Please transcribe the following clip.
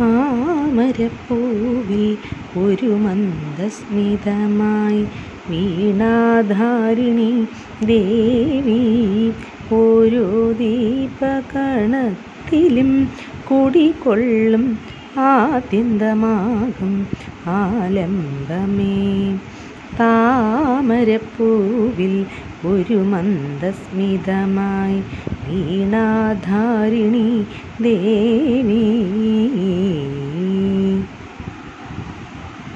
താമരപ്പൂവിൽ ഒരു മന്ദസ്മിതമായി വീണാധാരിണി ദേവി ഓരോ ദീപകണത്തിലും കുടികൊള്ളും ആത്യന്തമാകും ആലംബമേ. താമരപ്പൂവിൽ ഒരു മന്ദസ്മിതമായി വീണാധാരിണി ദേവി